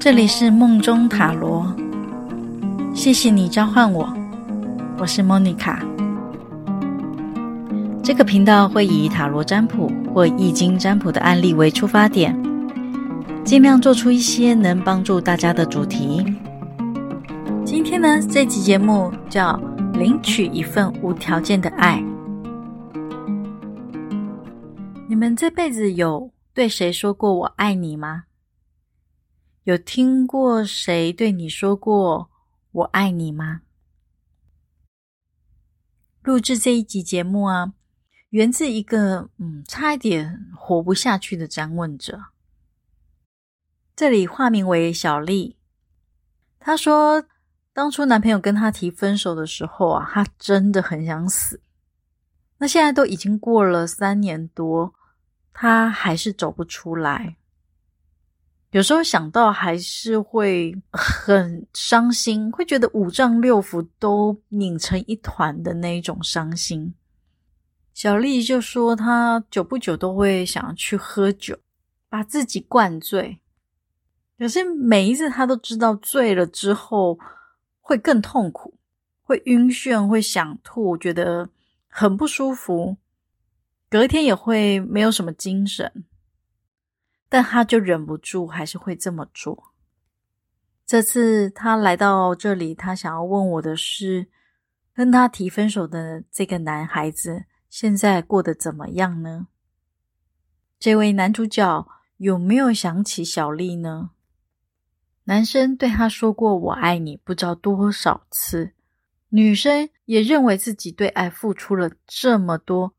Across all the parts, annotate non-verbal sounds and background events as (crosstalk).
这里是梦中塔罗，谢谢你召唤我，我是莫妮卡。这个频道会以塔罗占卜或易经占卜的案例为出发点，尽量做出一些能帮助大家的主题。今天呢，这集节目叫“领取一份无条件的爱”。你们这辈子有对谁说过“我爱你”吗？有听过谁对你说过“我爱你”吗？录制这一集节目啊，源自一个嗯，差一点活不下去的占问者。这里化名为小丽。她说，当初男朋友跟她提分手的时候啊，她真的很想死。那现在都已经过了三年多，她还是走不出来。有时候想到还是会 (laughs) 很伤心，会觉得五脏六腑都拧成一团的那一种伤心。小丽就说，她久不久都会想要去喝酒，把自己灌醉。可是每一次她都知道醉了之后会更痛苦，会晕眩，会想吐，觉得很不舒服，隔天也会没有什么精神。但他就忍不住，还是会这么做。这次他来到这里，他想要问我的是：跟他提分手的这个男孩子，现在过得怎么样呢？这位男主角有没有想起小丽呢？男生对他说过“我爱你”不知道多少次，女生也认为自己对爱付出了这么多，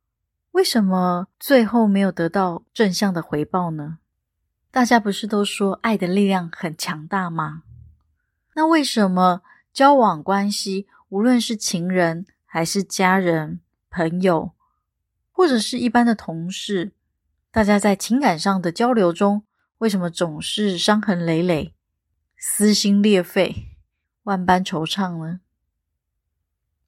为什么最后没有得到正向的回报呢？大家不是都说爱的力量很强大吗？那为什么交往关系，无论是情人还是家人、朋友，或者是一般的同事，大家在情感上的交流中，为什么总是伤痕累累、撕心裂肺、万般惆怅呢？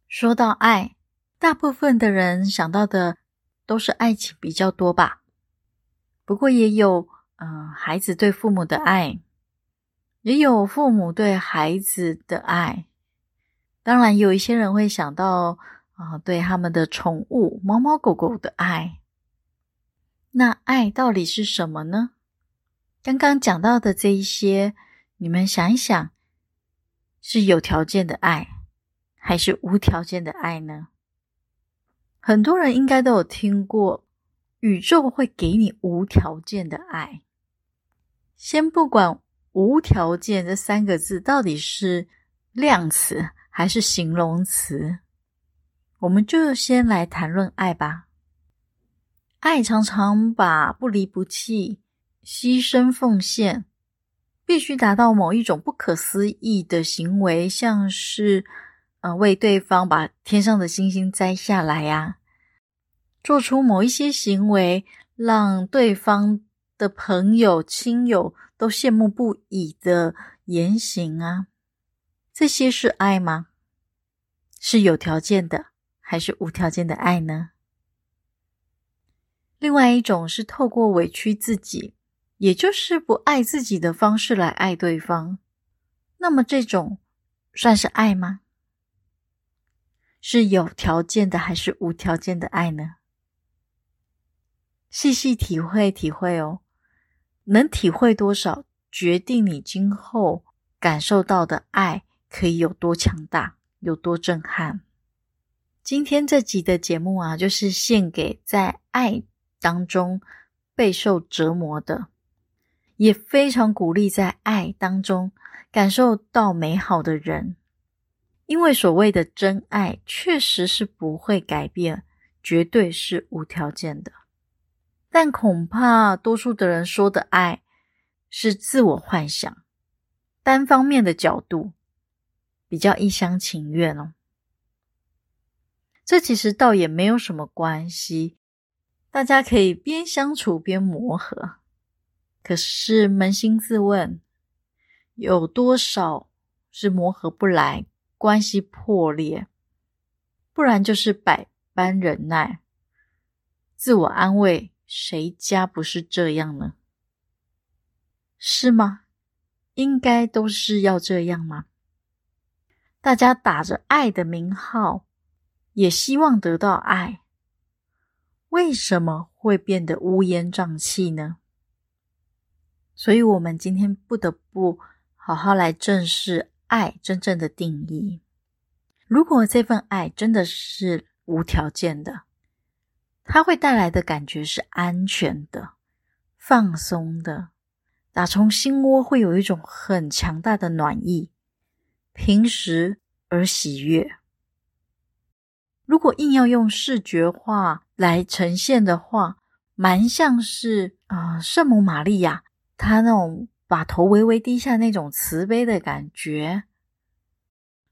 说到爱，大部分的人想到的都是爱情比较多吧？不过也有。嗯，孩子对父母的爱，也有父母对孩子的爱。当然，有一些人会想到啊，对他们的宠物猫猫狗狗的爱。那爱到底是什么呢？刚刚讲到的这一些，你们想一想，是有条件的爱，还是无条件的爱呢？很多人应该都有听过，宇宙会给你无条件的爱。先不管“无条件”这三个字到底是量词还是形容词，我们就先来谈论爱吧。爱常常把不离不弃、牺牲奉献，必须达到某一种不可思议的行为，像是呃为对方把天上的星星摘下来呀，做出某一些行为，让对方。的朋友、亲友都羡慕不已的言行啊，这些是爱吗？是有条件的，还是无条件的爱呢？另外一种是透过委屈自己，也就是不爱自己的方式来爱对方，那么这种算是爱吗？是有条件的，还是无条件的爱呢？细细体会体会哦。能体会多少，决定你今后感受到的爱可以有多强大，有多震撼。今天这集的节目啊，就是献给在爱当中备受折磨的，也非常鼓励在爱当中感受到美好的人，因为所谓的真爱确实是不会改变，绝对是无条件的。但恐怕多数的人说的爱是自我幻想、单方面的角度，比较一厢情愿哦。这其实倒也没有什么关系，大家可以边相处边磨合。可是扪心自问，有多少是磨合不来、关系破裂，不然就是百般忍耐、自我安慰。谁家不是这样呢？是吗？应该都是要这样吗？大家打着爱的名号，也希望得到爱，为什么会变得乌烟瘴气呢？所以，我们今天不得不好好来正视爱真正的定义。如果这份爱真的是无条件的，它会带来的感觉是安全的、放松的，打从心窝会有一种很强大的暖意。平实而喜悦。如果硬要用视觉化来呈现的话，蛮像是啊、圣母玛利亚，她那种把头微微低下那种慈悲的感觉，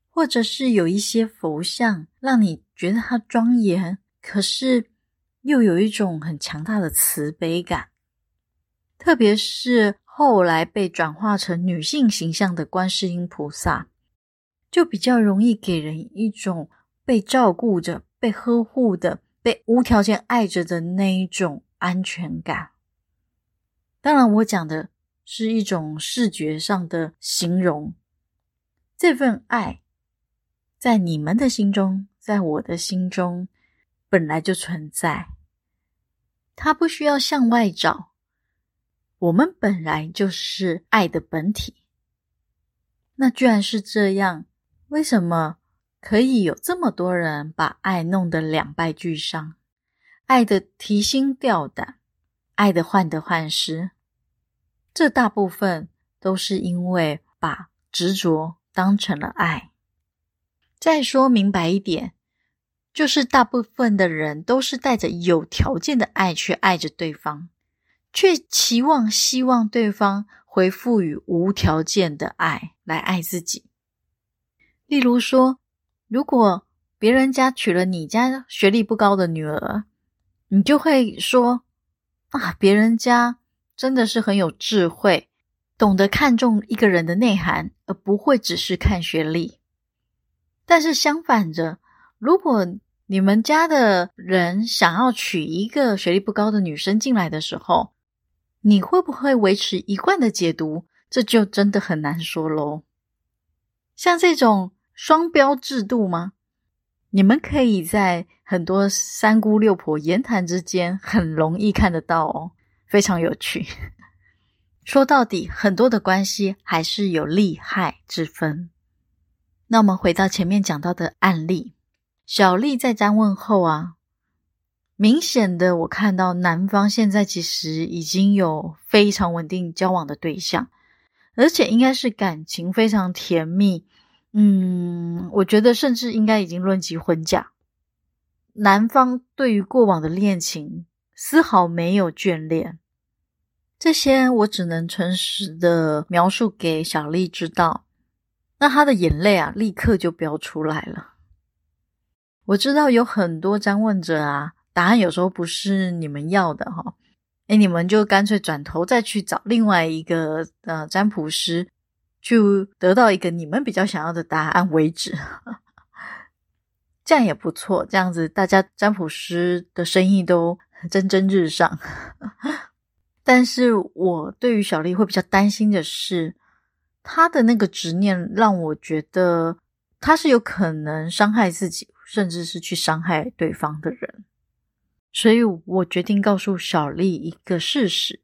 或者是有一些佛像，让你觉得它庄严，可是又有一种很强大的慈悲感。特别是后来被转化成女性形象的观世音菩萨。就比较容易给人一种被照顾着、被呵护的、被无条件爱着的那一种安全感。当然，我讲的是一种视觉上的形容。这份爱在你们的心中，在我的心中本来就存在，它不需要向外找。我们本来就是爱的本体。那居然是这样。为什么可以有这么多人把爱弄得两败俱伤？爱的提心吊胆，爱的患得患失，这大部分都是因为把执着当成了爱。再说明白一点，就是大部分的人都是带着有条件的爱去爱着对方，却期望、希望对方回复予无条件的爱来爱自己。例如说，如果别人家娶了你家学历不高的女儿，你就会说啊，别人家真的是很有智慧，懂得看重一个人的内涵，而不会只是看学历。但是相反着，如果你们家的人想要娶一个学历不高的女生进来的时候，你会不会维持一贯的解读？这就真的很难说喽。像这种。双标制度吗？你们可以在很多三姑六婆言谈之间很容易看得到哦，非常有趣。(laughs) 说到底，很多的关系还是有利害之分。那我们回到前面讲到的案例，小丽在詹问后啊，明显的我看到男方现在其实已经有非常稳定交往的对象，而且应该是感情非常甜蜜。嗯，我觉得甚至应该已经论及婚嫁。男方对于过往的恋情丝毫没有眷恋，这些我只能诚实的描述给小丽知道。那她的眼泪啊，立刻就飙出来了。我知道有很多张问者啊，答案有时候不是你们要的哈，诶，你们就干脆转头再去找另外一个呃占卜师。就得到一个你们比较想要的答案为止，(laughs) 这样也不错。这样子，大家占卜师的生意都蒸蒸日上。(laughs) 但是我对于小丽会比较担心的是，她的那个执念让我觉得她是有可能伤害自己，甚至是去伤害对方的人。所以我决定告诉小丽一个事实，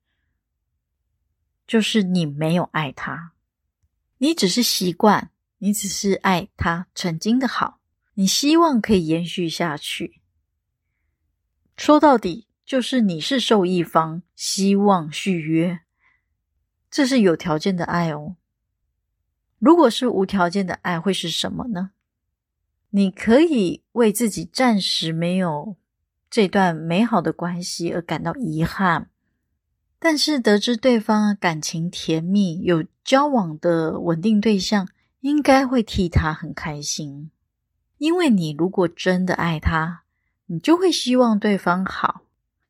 就是你没有爱他。你只是习惯，你只是爱他曾经的好，你希望可以延续下去。说到底，就是你是受益方，希望续约，这是有条件的爱哦。如果是无条件的爱，会是什么呢？你可以为自己暂时没有这段美好的关系而感到遗憾。但是得知对方感情甜蜜，有交往的稳定对象，应该会替他很开心。因为你如果真的爱他，你就会希望对方好，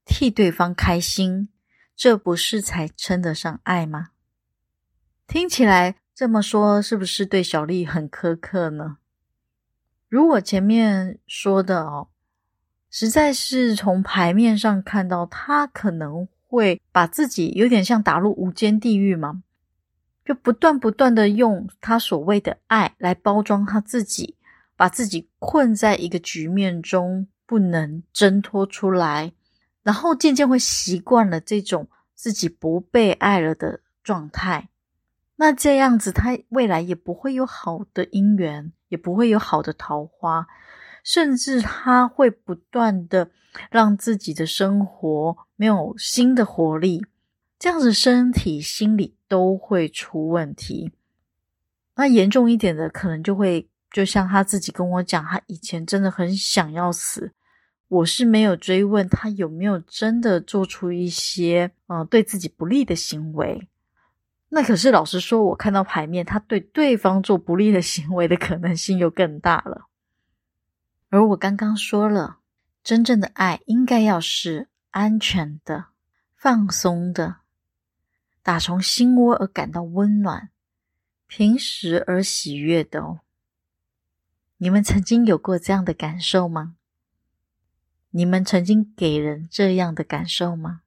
替对方开心，这不是才称得上爱吗？听起来这么说，是不是对小丽很苛刻呢？如果前面说的哦，实在是从牌面上看到他可能。会把自己有点像打入无间地狱吗？就不断不断的用他所谓的爱来包装他自己，把自己困在一个局面中，不能挣脱出来，然后渐渐会习惯了这种自己不被爱了的状态。那这样子，他未来也不会有好的姻缘，也不会有好的桃花，甚至他会不断的让自己的生活没有新的活力，这样子身体、心理都会出问题。那严重一点的，可能就会就像他自己跟我讲，他以前真的很想要死，我是没有追问他有没有真的做出一些嗯、呃、对自己不利的行为。那可是老实说，我看到牌面，他对对方做不利的行为的可能性又更大了。而我刚刚说了，真正的爱应该要是安全的、放松的，打从心窝而感到温暖、平实而喜悦的哦。你们曾经有过这样的感受吗？你们曾经给人这样的感受吗？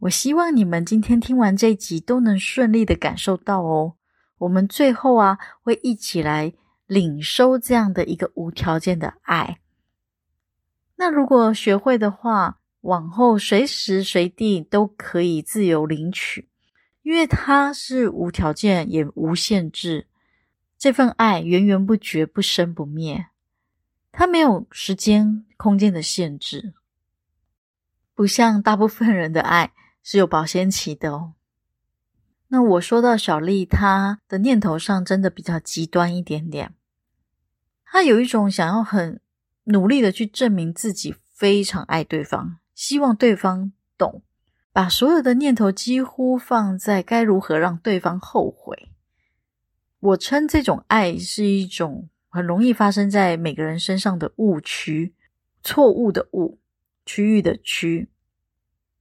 我希望你们今天听完这一集都能顺利的感受到哦。我们最后啊，会一起来领收这样的一个无条件的爱。那如果学会的话，往后随时随地都可以自由领取，因为它是无条件也无限制。这份爱源源不绝，不生不灭，它没有时间空间的限制，不像大部分人的爱。是有保鲜期的哦。那我说到小丽，她的念头上真的比较极端一点点。她有一种想要很努力的去证明自己非常爱对方，希望对方懂，把所有的念头几乎放在该如何让对方后悔。我称这种爱是一种很容易发生在每个人身上的误区，错误的误，区域的区。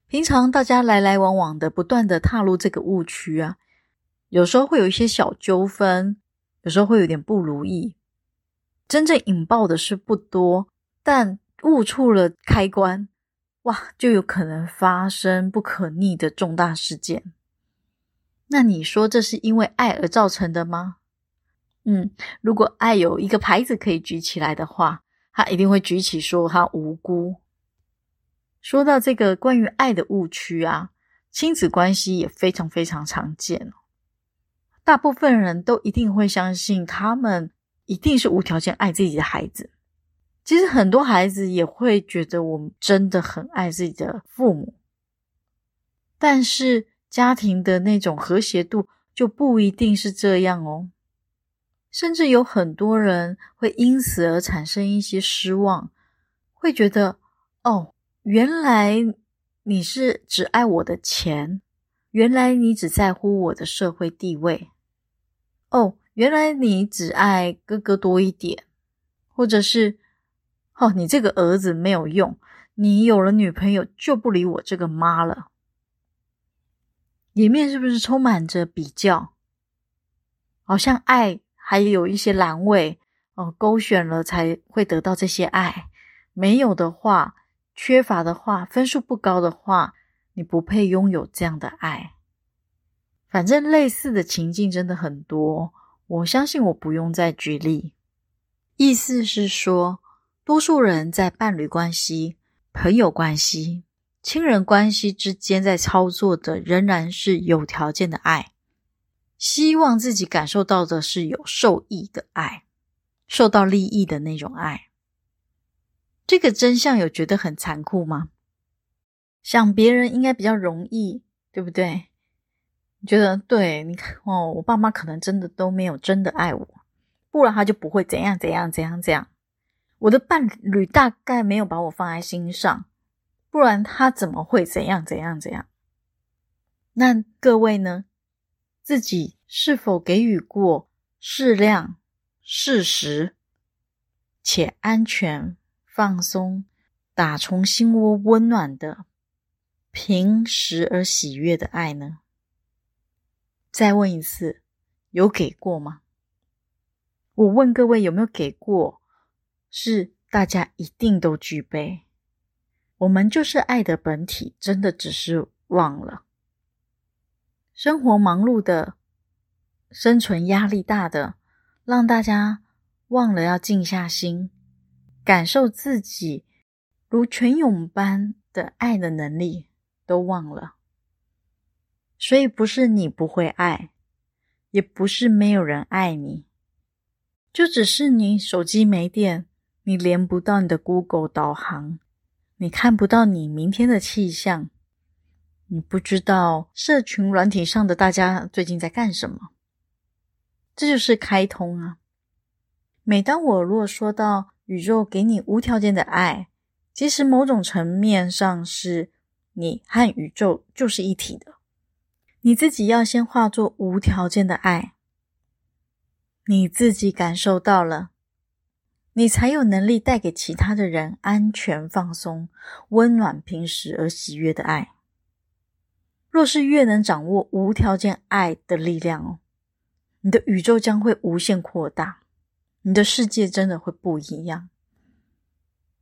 平常大家来来往往的，不断的踏入这个误区啊，有时候会有一些小纠纷，有时候会有点不如意。真正引爆的是不多，但误触了开关，哇，就有可能发生不可逆的重大事件。那你说这是因为爱而造成的吗？嗯，如果爱有一个牌子可以举起来的话，他一定会举起说他无辜。说到这个关于爱的误区啊，亲子关系也非常非常常见。大部分人都一定会相信他们一定是无条件爱自己的孩子。其实很多孩子也会觉得我们真的很爱自己的父母，但是家庭的那种和谐度就不一定是这样哦。甚至有很多人会因此而产生一些失望，会觉得哦。原来你是只爱我的钱，原来你只在乎我的社会地位。哦，原来你只爱哥哥多一点，或者是哦，你这个儿子没有用，你有了女朋友就不理我这个妈了。里面是不是充满着比较？好像爱还有一些阑尾哦，勾选了才会得到这些爱，没有的话。缺乏的话，分数不高的话，你不配拥有这样的爱。反正类似的情境真的很多，我相信我不用再举例。意思是说，多数人在伴侣关系、朋友关系、亲人关系之间，在操作的仍然是有条件的爱，希望自己感受到的是有受益的爱，受到利益的那种爱。这个真相有觉得很残酷吗？想别人应该比较容易，对不对？你觉得对？你看哦，我爸妈可能真的都没有真的爱我，不然他就不会怎样怎样怎样怎样。我的伴侣大概没有把我放在心上，不然他怎么会怎样怎样怎样？那各位呢？自己是否给予过适量、适时且安全？放松，打从心窝温暖的、平实而喜悦的爱呢？再问一次，有给过吗？我问各位有没有给过？是大家一定都具备。我们就是爱的本体，真的只是忘了。生活忙碌的，生存压力大的，让大家忘了要静下心，感受自己如泉涌般的爱的能力，都忘了。所以不是你不会爱，也不是没有人爱你，就只是你手机没电，你连不到你的 Google 导航，你看不到你明天的气象。你不知道社群软体上的大家最近在干什么，这就是开通啊。每当我如果说到宇宙给你无条件的爱，其实某种层面上是你和宇宙就是一体的。你自己要先化作无条件的爱，你自己感受到了，你才有能力带给其他的人安全、放松、温暖、平实而喜悦的爱。若是越能掌握无条件爱的力量哦，你的宇宙将会无限扩大，你的世界真的会不一样。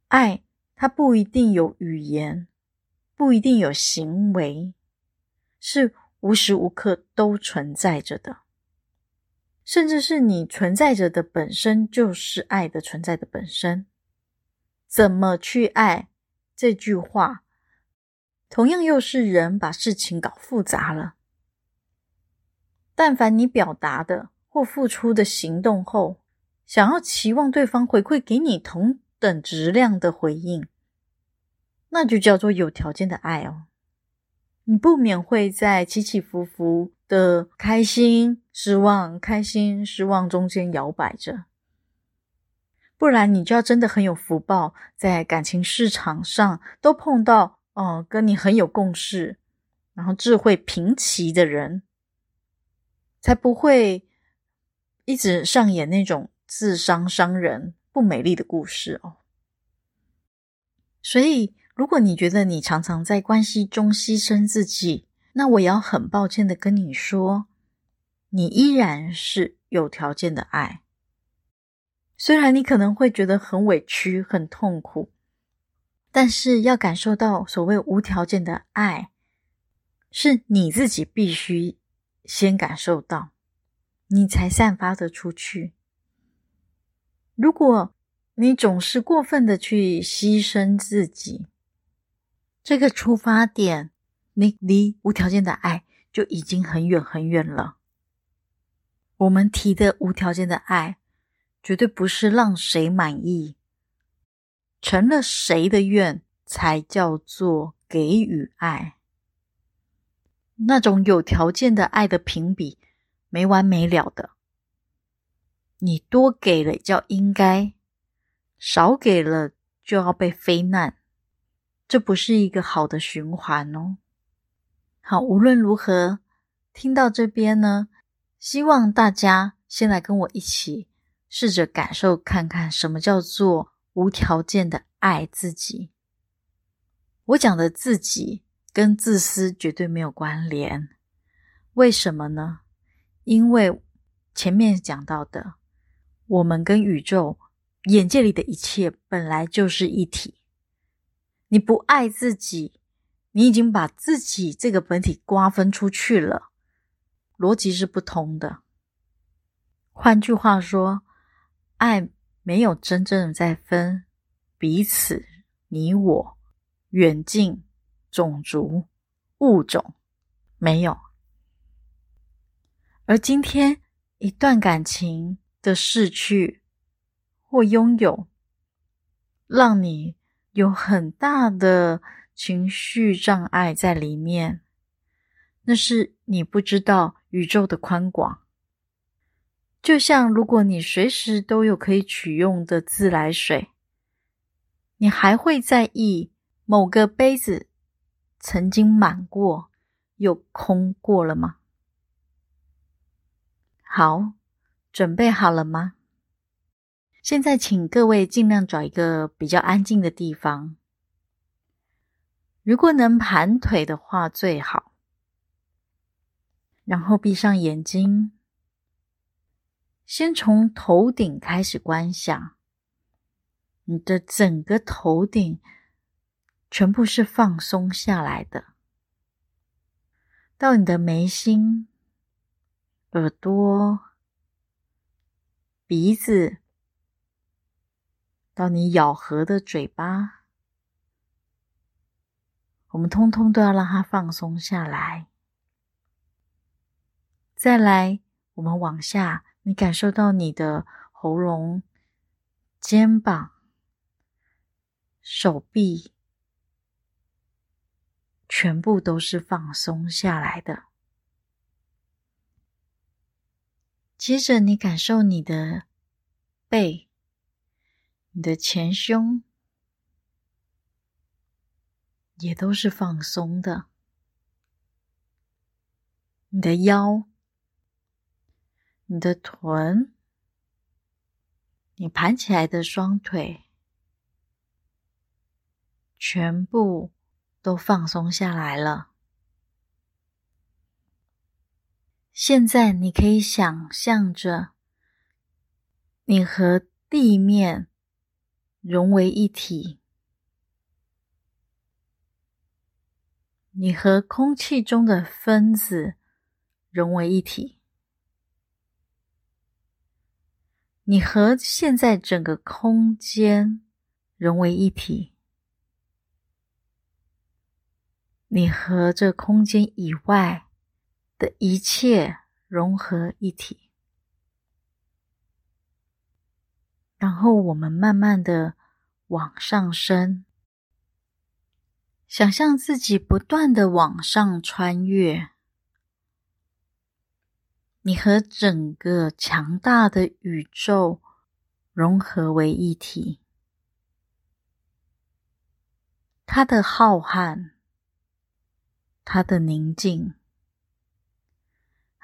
爱它不一定有语言，不一定有行为，是无时无刻都存在着的，甚至是你存在着的本身就是爱的存在的本身。怎么去爱？这句话。同样又是人把事情搞复杂了。但凡你表达的或付出的行动后，想要期望对方回馈给你同等质量的回应，那就叫做有条件的爱哦。你不免会在起起伏伏的开心、失望、开心、失望中间摇摆着，不然你就要真的很有福报，在感情市场上都碰到。哦，跟你很有共识，然后智慧平齐的人，才不会一直上演那种自伤伤人、不美丽的故事哦。所以，如果你觉得你常常在关系中牺牲自己，那我也要很抱歉的跟你说，你依然是有条件的爱。虽然你可能会觉得很委屈、很痛苦。但是要感受到所谓无条件的爱，是你自己必须先感受到，你才散发得出去。如果你总是过分的去牺牲自己，这个出发点，你离无条件的爱就已经很远很远了。我们提的无条件的爱，绝对不是让谁满意。成了谁的愿，才叫做给予爱。那种有条件的爱的评比，没完没了的。你多给了叫应该，少给了就要被非难，这不是一个好的循环哦。好，无论如何，听到这边呢，希望大家先来跟我一起试着感受看看，什么叫做。无条件的爱自己，我讲的自己跟自私绝对没有关联。为什么呢？因为前面讲到的，我们跟宇宙眼界里的一切本来就是一体。你不爱自己，你已经把自己这个本体瓜分出去了，逻辑是不通的。换句话说，爱。没有真正的在分彼此、你我、远近、种族、物种，没有。而今天一段感情的逝去或拥有，让你有很大的情绪障碍在里面，那是你不知道宇宙的宽广。就像如果你随时都有可以取用的自来水，你还会在意某个杯子曾经满过又空过了吗？好，准备好了吗？现在请各位尽量找一个比较安静的地方，如果能盘腿的话最好，然后闭上眼睛。先从头顶开始观想，你的整个头顶全部是放松下来的，到你的眉心、耳朵、鼻子，到你咬合的嘴巴，我们通通都要让它放松下来。再来，我们往下，你感受到你的喉咙、肩膀、手臂。全部都是放松下来的。接着，你感受你的背、你的前胸，也都是放松的。你的腰、你的臀、你盘起来的双腿，全部。都放松下来了。现在你可以想象着，你和地面融为一体，你和空气中的分子融为一体，你和现在整个空间融为一体。你和这空间以外的一切融合一体，然后我们慢慢的往上升，想象自己不断的往上穿越，你和整个强大的宇宙融合为一体，它的浩瀚。它的宁静，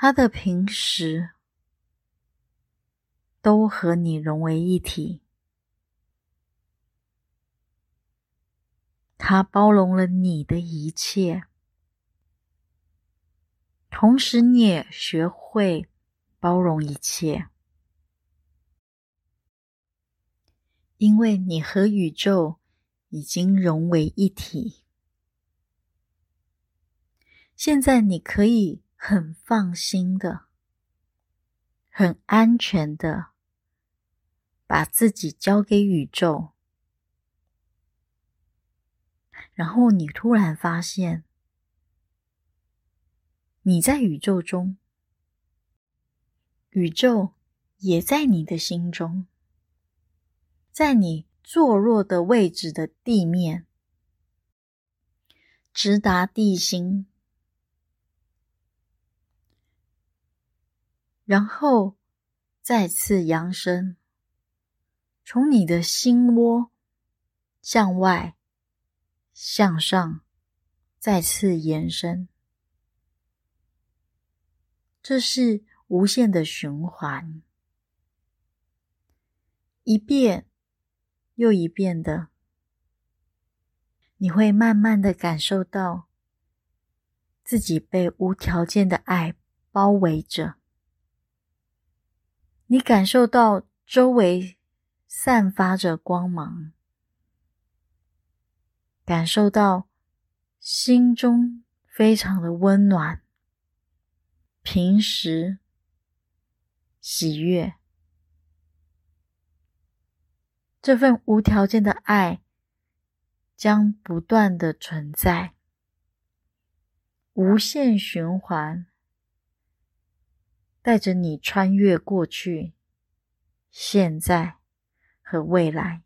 他的平时，都和你融为一体。他包容了你的一切，同时你也学会包容一切，因为你和宇宙已经融为一体。现在你可以很放心的、很安全的把自己交给宇宙，然后你突然发现，你在宇宙中，宇宙也在你的心中，在你坐落的位置的地面，直达地心。然后再次扬升，从你的心窝向外、向上，再次延伸。这是无限的循环，一遍又一遍的，你会慢慢的感受到自己被无条件的爱包围着。你感受到周围散发着光芒，感受到心中非常的温暖、平实、喜悦。这份无条件的爱将不断的存在，无限循环。带着你穿越过去、现在和未来，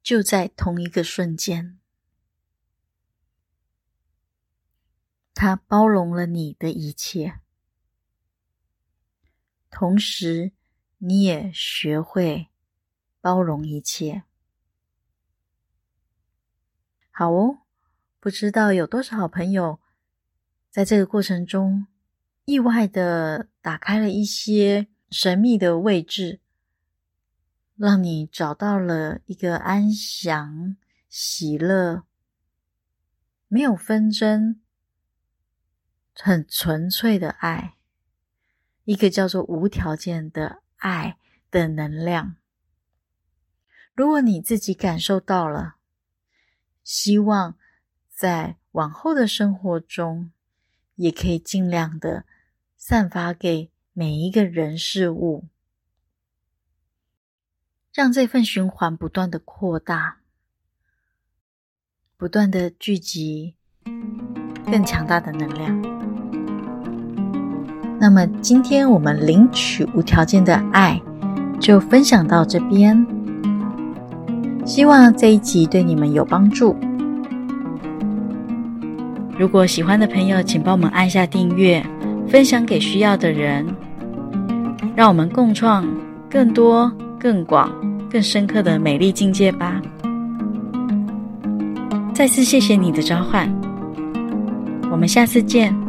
就在同一个瞬间，它包容了你的一切，同时你也学会包容一切。好哦，不知道有多少好朋友在这个过程中，意外的打开了一些神秘的位置，让你找到了一个安详、喜乐、没有纷争、很纯粹的爱，一个叫做无条件的爱的能量。如果你自己感受到了，希望在往后的生活中，也可以尽量的散发给每一个人事物，让这份循环不断的扩大，不断的聚集更强大的能量。那么，今天我们领取无条件的爱就分享到这边，希望这一集对你们有帮助。如果喜欢的朋友，请帮我们按下订阅，分享给需要的人，让我们共创更多、更广、更深刻的美丽境界吧。再次谢谢你的召唤，我们下次见。